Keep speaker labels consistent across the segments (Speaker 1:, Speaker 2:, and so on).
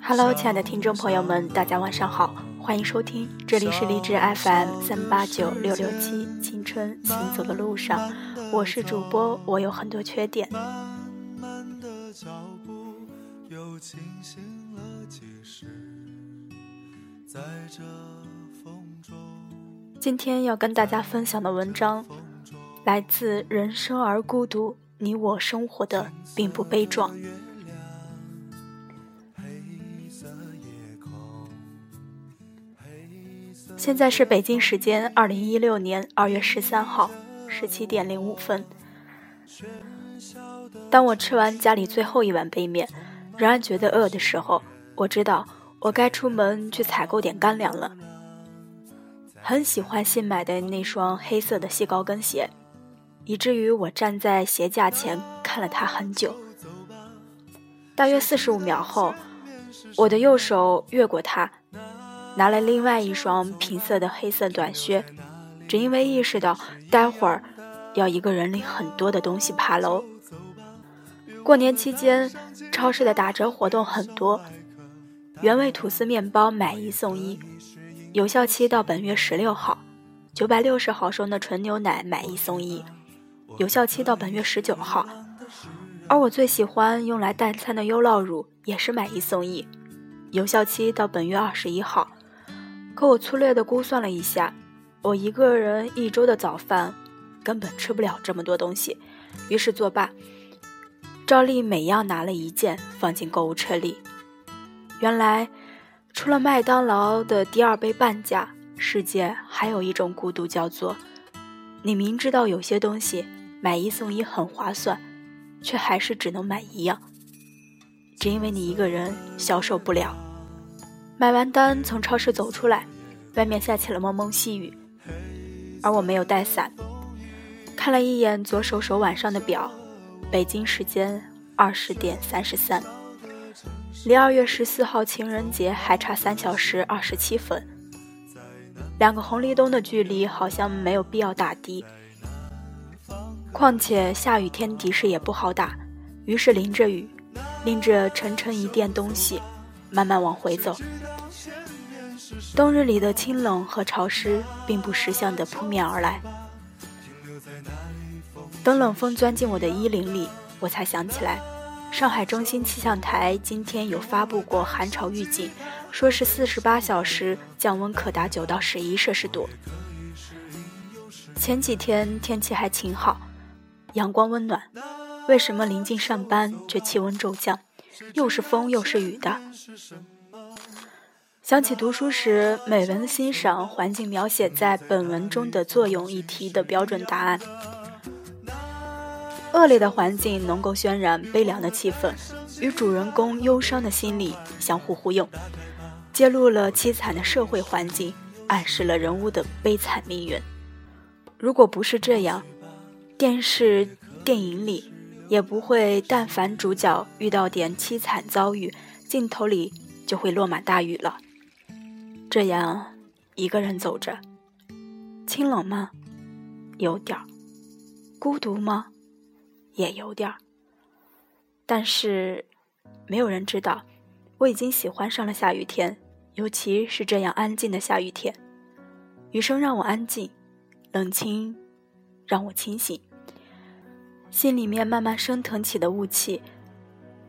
Speaker 1: Hello，亲爱的听众朋友们，大家晚上好，欢迎收听，这里是荔枝 FM 三八九六六七，青春行走的路上，我是主播，我有很多缺点。今天要跟大家分享的文章，来自《人生而孤独》，你我生活的并不悲壮。现在是北京时间二零一六年二月十三号十七点零五分。当我吃完家里最后一碗杯面，仍然觉得饿的时候，我知道我该出门去采购点干粮了。很喜欢新买的那双黑色的细高跟鞋，以至于我站在鞋架前看了它很久。大约四十五秒后，我的右手越过它，拿了另外一双平色的黑色短靴，只因为意识到待会儿要一个人拎很多的东西爬楼。过年期间，超市的打折活动很多，原味吐司面包买一送一。有效期到本月十六号，九百六十毫升的纯牛奶买一送一，有效期到本月十九号。而我最喜欢用来代餐的优酪乳也是买一送一，有效期到本月二十一号。可我粗略的估算了一下，我一个人一周的早饭根本吃不了这么多东西，于是作罢，照例每样拿了一件放进购物车里。原来。除了麦当劳的第二杯半价，世界还有一种孤独，叫做你明知道有些东西买一送一很划算，却还是只能买一样，只因为你一个人消受不了。买完单从超市走出来，外面下起了蒙蒙细雨，而我没有带伞。看了一眼左手手腕上的表，北京时间二十点三十三。离二月十四号情人节还差三小时二十七分，两个红绿灯的距离好像没有必要打的。况且下雨天的士也不好打，于是淋着雨，拎着沉沉一垫东西，慢慢往回走。冬日里的清冷和潮湿并不识相地扑面而来。等冷风钻进我的衣领里，我才想起来。上海中心气象台今天有发布过寒潮预警，说是四十八小时降温可达九到十一摄氏度。前几天天气还晴好，阳光温暖，为什么临近上班却气温骤降，又是风又是雨的？想起读书时美文欣赏环境描写在本文中的作用一题的标准答案。恶劣的环境能够渲染悲凉的气氛，与主人公忧伤的心理相互呼应，揭露了凄惨的社会环境，暗示了人物的悲惨命运。如果不是这样，电视电影里也不会，但凡主角遇到点凄惨遭遇，镜头里就会落满大雨了。这样一个人走着，清冷吗？有点儿。孤独吗？也有点儿，但是没有人知道，我已经喜欢上了下雨天，尤其是这样安静的下雨天。雨声让我安静，冷清让我清醒。心里面慢慢升腾起的雾气，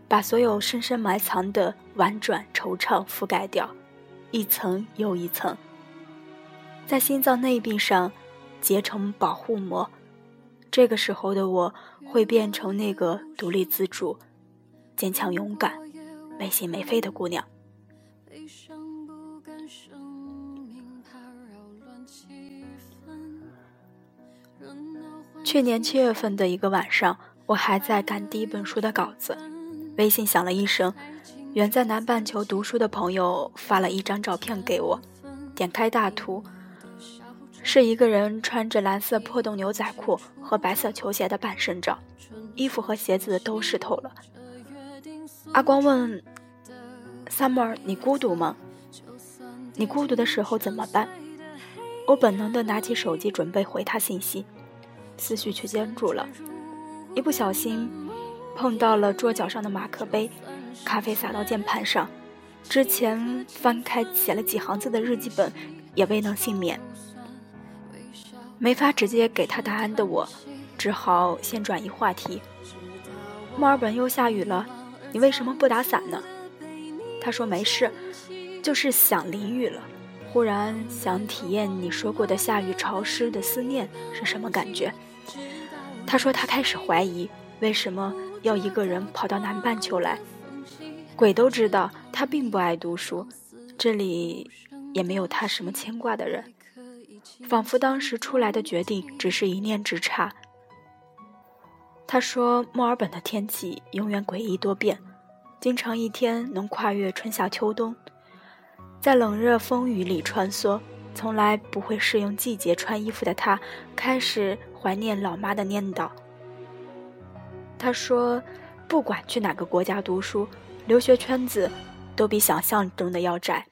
Speaker 1: 把所有深深埋藏的婉转惆怅覆盖掉，一层又一层，在心脏内壁上结成保护膜。这个时候的我。会变成那个独立自主、坚强勇敢、没心没肺的姑娘。去年七月份的一个晚上，我还在赶第一本书的稿子，微信响了一声，远在南半球读书的朋友发了一张照片给我，点开大图。是一个人穿着蓝色破洞牛仔裤和白色球鞋的半身照，衣服和鞋子都湿透了。阿光问：“Summer，你孤独吗？你孤独的时候怎么办？”我本能的拿起手机准备回他信息，思绪却僵住了。一不小心，碰到了桌角上的马克杯，咖啡洒到键盘上。之前翻开写了几行字的日记本，也未能幸免。没法直接给他答案的我，只好先转移话题。墨尔本又下雨了，你为什么不打伞呢？他说没事，就是想淋雨了。忽然想体验你说过的下雨潮湿的思念是什么感觉。他说他开始怀疑，为什么要一个人跑到南半球来？鬼都知道他并不爱读书，这里也没有他什么牵挂的人，仿佛当时出来的决定只是一念之差。他说墨尔本的天气永远诡异多变，经常一天能跨越春夏秋冬，在冷热风雨里穿梭，从来不会适应季节穿衣服的他开始怀念老妈的念叨。他说，不管去哪个国家读书。留学圈子都比想象中的要窄，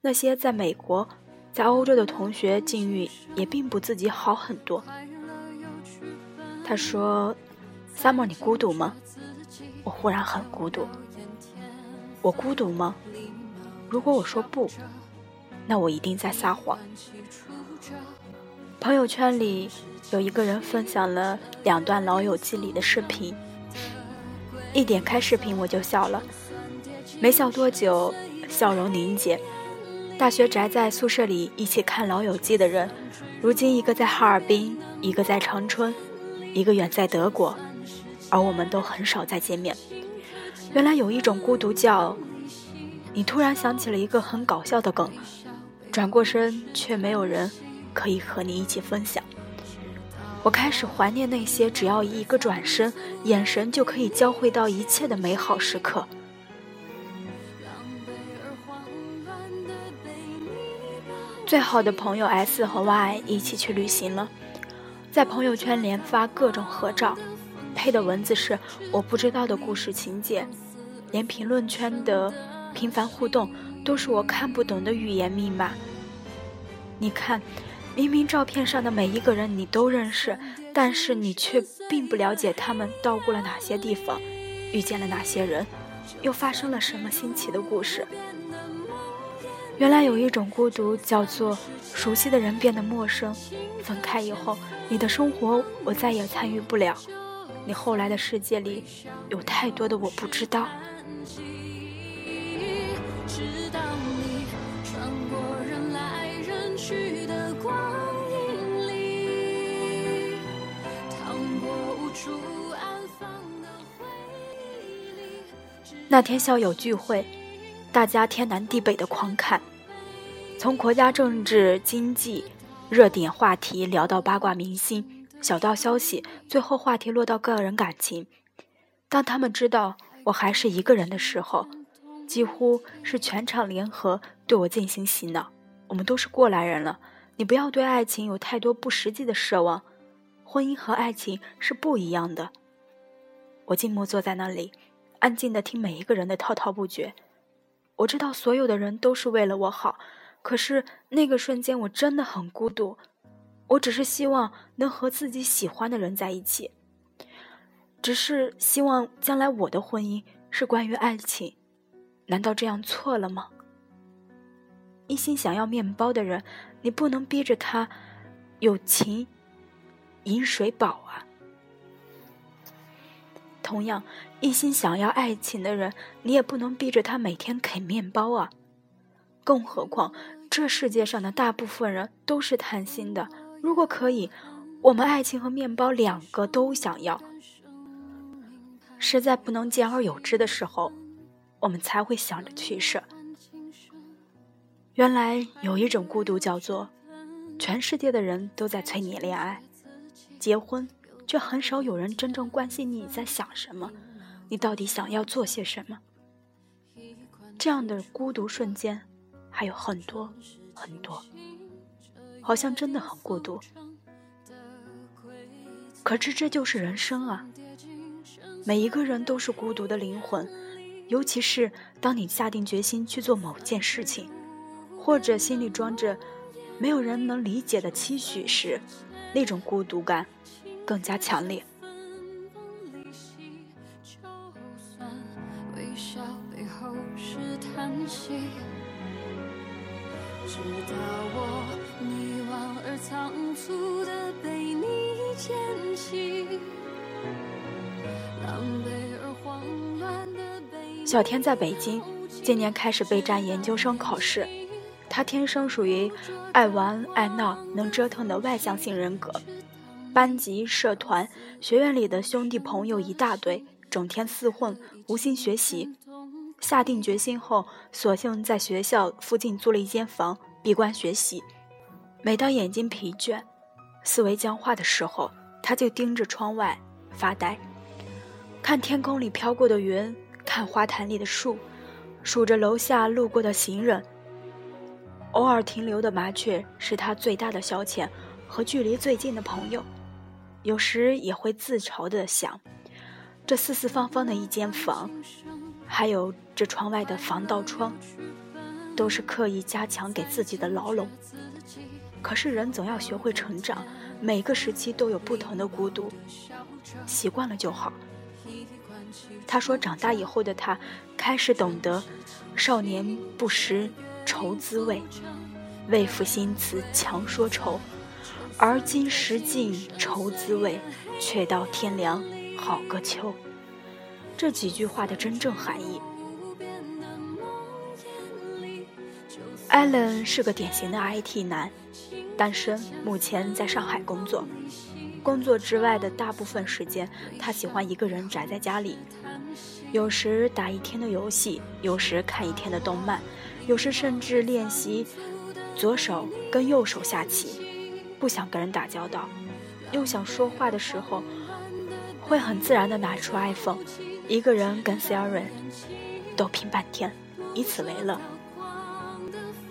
Speaker 1: 那些在美国、在欧洲的同学境遇也并不自己好很多。他说：“Summer，你孤独吗？”我忽然很孤独。我孤独吗？如果我说不，那我一定在撒谎。朋友圈里有一个人分享了两段《老友记》里的视频，一点开视频我就笑了。没笑多久，笑容凝结。大学宅在宿舍里一起看《老友记》的人，如今一个在哈尔滨，一个在长春，一个远在德国，而我们都很少再见面。原来有一种孤独叫……你突然想起了一个很搞笑的梗，转过身却没有人可以和你一起分享。我开始怀念那些只要一个转身，眼神就可以交汇到一切的美好时刻。最好的朋友 S 和 Y 一起去旅行了，在朋友圈连发各种合照，配的文字是我不知道的故事情节，连评论圈的频繁互动都是我看不懂的语言密码。你看，明明照片上的每一个人你都认识，但是你却并不了解他们到过了哪些地方，遇见了哪些人，又发生了什么新奇的故事。原来有一种孤独，叫做熟悉的人变得陌生。分开以后，你的生活我再也参与不了。你后来的世界里，有太多的我不知道。那天校友聚会。大家天南地北的狂侃，从国家政治、经济热点话题聊到八卦明星、小道消息，最后话题落到个人感情。当他们知道我还是一个人的时候，几乎是全场联合对我进行洗脑。我们都是过来人了，你不要对爱情有太多不实际的奢望。婚姻和爱情是不一样的。我静默坐在那里，安静的听每一个人的滔滔不绝。我知道所有的人都是为了我好，可是那个瞬间我真的很孤独。我只是希望能和自己喜欢的人在一起，只是希望将来我的婚姻是关于爱情。难道这样错了吗？一心想要面包的人，你不能逼着他有情饮水饱啊。同样，一心想要爱情的人，你也不能逼着他每天啃面包啊。更何况，这世界上的大部分人都是贪心的。如果可以，我们爱情和面包两个都想要。实在不能兼而有之的时候，我们才会想着取舍。原来有一种孤独，叫做全世界的人都在催你恋爱、结婚。却很少有人真正关心你在想什么，你到底想要做些什么。这样的孤独瞬间还有很多很多，好像真的很孤独。可是这就是人生啊！每一个人都是孤独的灵魂，尤其是当你下定决心去做某件事情，或者心里装着没有人能理解的期许时，那种孤独感。更加强烈。直到我迷惘而仓促的被你，狼狈而慌乱的被。小天在北京，今年开始备战研究生考试。他天生属于爱玩爱闹、能折腾的外向性人格，班级、社团、学院里的兄弟朋友一大堆，整天厮混，无心学习。下定决心后，索性在学校附近租了一间房，闭关学习。每当眼睛疲倦、思维僵化的时候，他就盯着窗外发呆，看天空里飘过的云，看花坛里的树，数着楼下路过的行人。偶尔停留的麻雀是他最大的消遣，和距离最近的朋友。有时也会自嘲地想，这四四方方的一间房，还有这窗外的防盗窗，都是刻意加强给自己的牢笼。可是人总要学会成长，每个时期都有不同的孤独，习惯了就好。他说，长大以后的他开始懂得，少年不识愁滋味，为赋新词强说愁，而今识尽愁滋味，却道天凉好个秋。这几句话的真正含义。艾伦是个典型的 IT 男。单身，目前在上海工作。工作之外的大部分时间，他喜欢一个人宅在家里。有时打一天的游戏，有时看一天的动漫，有时甚至练习左手跟右手下棋。不想跟人打交道，又想说话的时候，会很自然地拿出 iPhone，一个人跟 Siri 斗拼半天，以此为乐。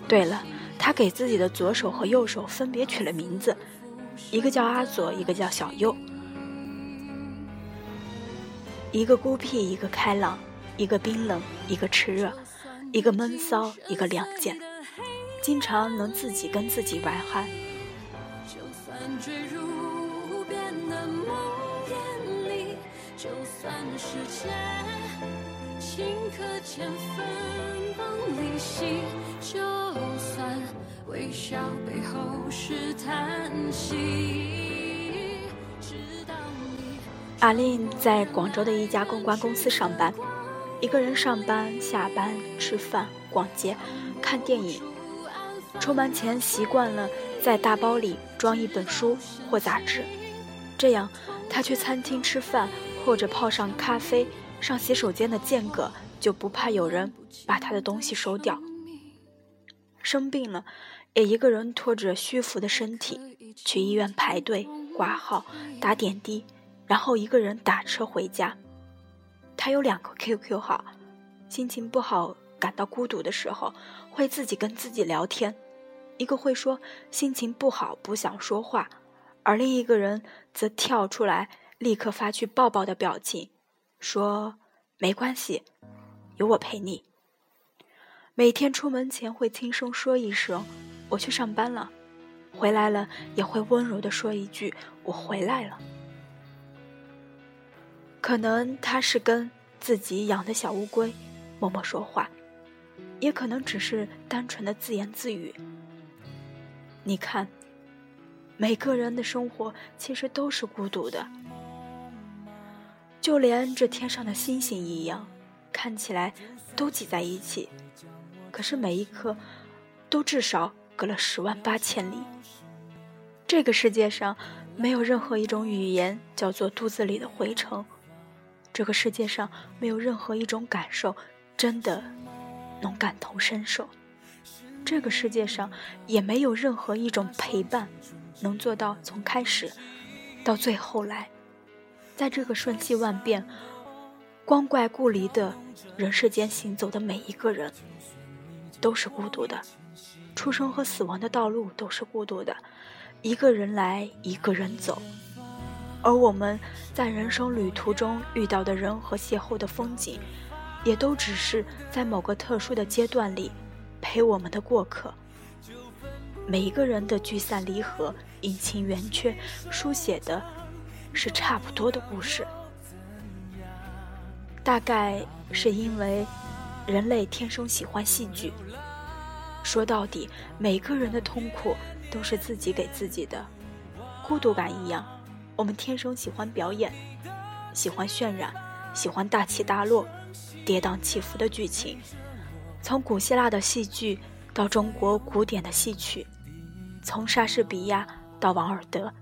Speaker 1: 对了。他给自己的左手和右手分别取了名字，一个叫阿左，一个叫小右。一个孤僻，一个开朗；一个冰冷，一个炽热；一个闷骚，一个亮剑。经常能自己跟自己玩嗨。世界，顷刻间分崩离析。就算微笑背后是叹息。阿令在广州的一家公关公司上班，一个人上班、下班、吃饭、逛街、看电影。出门前习惯了在大包里装一本书或杂志，这样他去餐厅吃饭或者泡上咖啡、上洗手间的间隔就不怕有人把他的东西收掉。生病了。也一个人拖着虚浮的身体去医院排队挂号打点滴，然后一个人打车回家。他有两个 QQ 号，心情不好、感到孤独的时候，会自己跟自己聊天。一个会说心情不好不想说话，而另一个人则跳出来立刻发去抱抱的表情，说没关系，有我陪你。每天出门前会轻声说一声。我去上班了，回来了也会温柔的说一句“我回来了”。可能他是跟自己养的小乌龟默默说话，也可能只是单纯的自言自语。你看，每个人的生活其实都是孤独的，就连这天上的星星一样，看起来都挤在一起，可是每一颗都至少。隔了十万八千里，这个世界上没有任何一种语言叫做肚子里的蛔虫，这个世界上没有任何一种感受真的能感同身受，这个世界上也没有任何一种陪伴能做到从开始到最后来，在这个瞬息万变、光怪故离的人世间行走的每一个人，都是孤独的。出生和死亡的道路都是孤独的，一个人来，一个人走。而我们在人生旅途中遇到的人和邂逅的风景，也都只是在某个特殊的阶段里陪我们的过客。每一个人的聚散离合、阴晴圆缺，书写的是差不多的故事。大概是因为人类天生喜欢戏剧。说到底，每个人的痛苦都是自己给自己的。孤独感一样，我们天生喜欢表演，喜欢渲染，喜欢大起大落，跌宕起伏的剧情，从古希腊的戏剧到中国古典的戏曲，从莎士比亚到王尔德，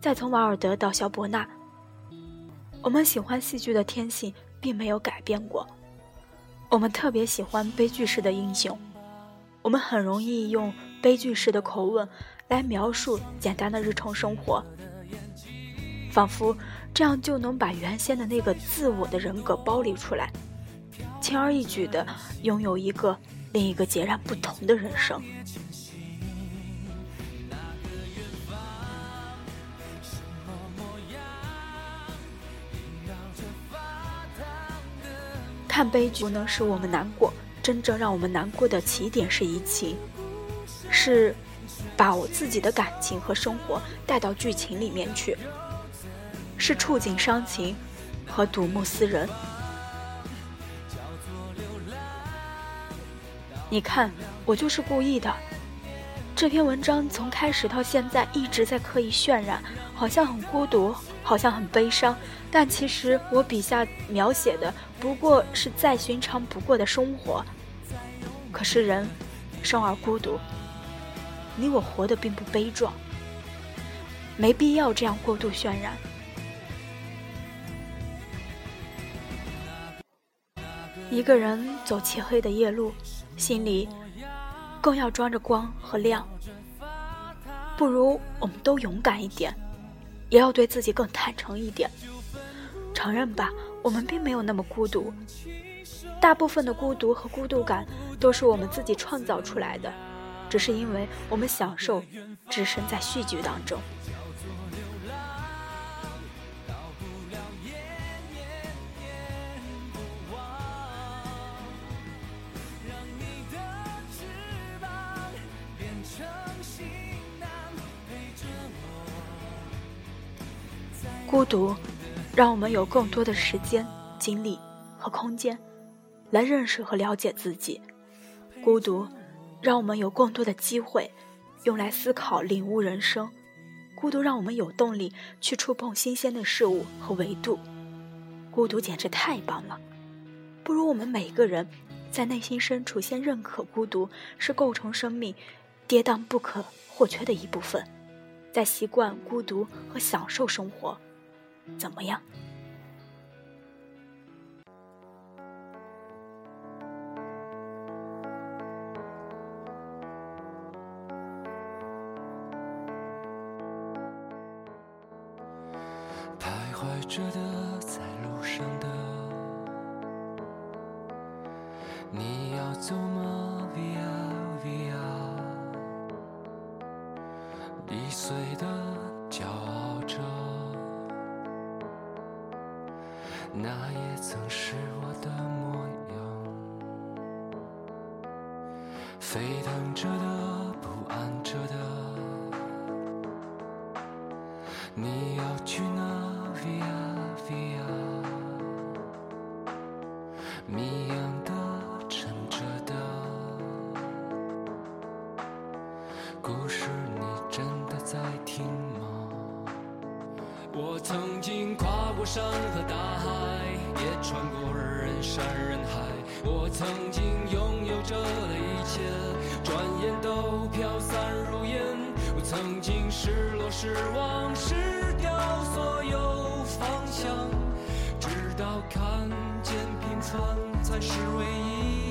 Speaker 1: 再从瓦尔德到肖伯纳。我们喜欢戏剧的天性并没有改变过，我们特别喜欢悲剧式的英雄，我们很容易用悲剧式的口吻来描述简单的日常生活，仿佛这样就能把原先的那个自我的人格剥离出来，轻而易举地拥有一个另一个截然不同的人生。看悲剧不能使我们难过，真正让我们难过的起点是移情，是把我自己的感情和生活带到剧情里面去，是触景伤情和睹物思人。你看，我就是故意的。这篇文章从开始到现在一直在刻意渲染，好像很孤独，好像很悲伤。但其实我笔下描写的不过是再寻常不过的生活。可是人生而孤独，你我活得并不悲壮，没必要这样过度渲染。一个人走漆黑的夜路，心里更要装着光和亮。不如我们都勇敢一点，也要对自己更坦诚一点。承认吧，我们并没有那么孤独。大部分的孤独和孤独感都是我们自己创造出来的，只是因为我们享受置身在戏剧当中。孤独。让我们有更多的时间、精力和空间，来认识和了解自己。孤独，让我们有更多的机会，用来思考、领悟人生。孤独，让我们有动力去触碰新鲜的事物和维度。孤独简直太棒了！不如我们每个人，在内心深处先认可孤独是构成生命跌宕不可或缺的一部分，再习惯孤独和享受生活。怎么样？
Speaker 2: 你要去哪？Via Via，谜一样的，沉着的，故事你真的在听吗？我曾经跨过山和大海，也穿过人山人海。我曾经拥有着的一切，转眼都飘散如烟。曾经失落失望失掉所有方向，直到看见平凡才是唯一。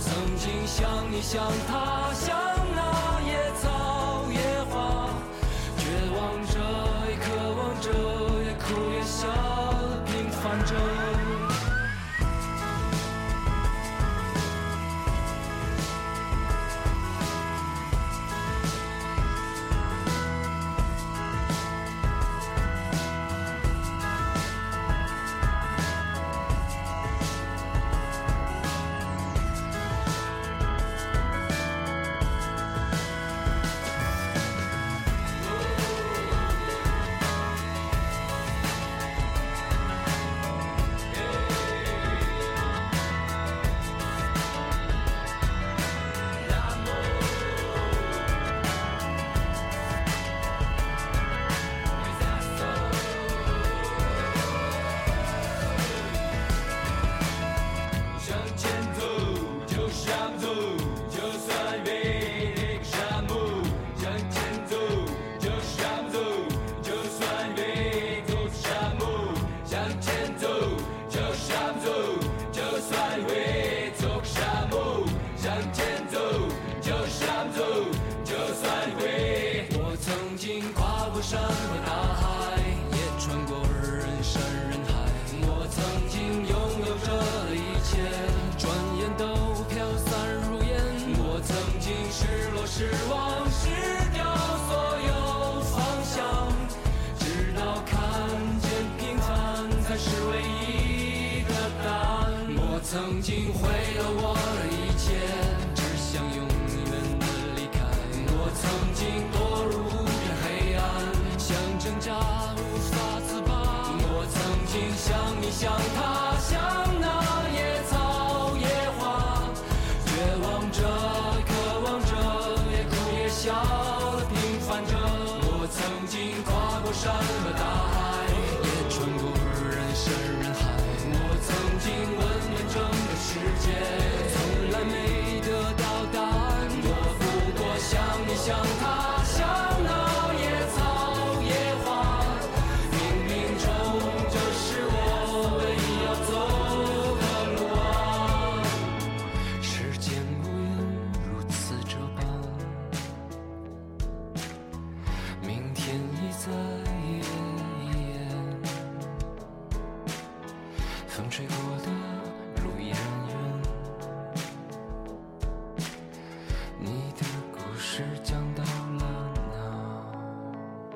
Speaker 2: 曾经像你，像他，像那野草野花，绝望着，也渴望着，也哭也笑，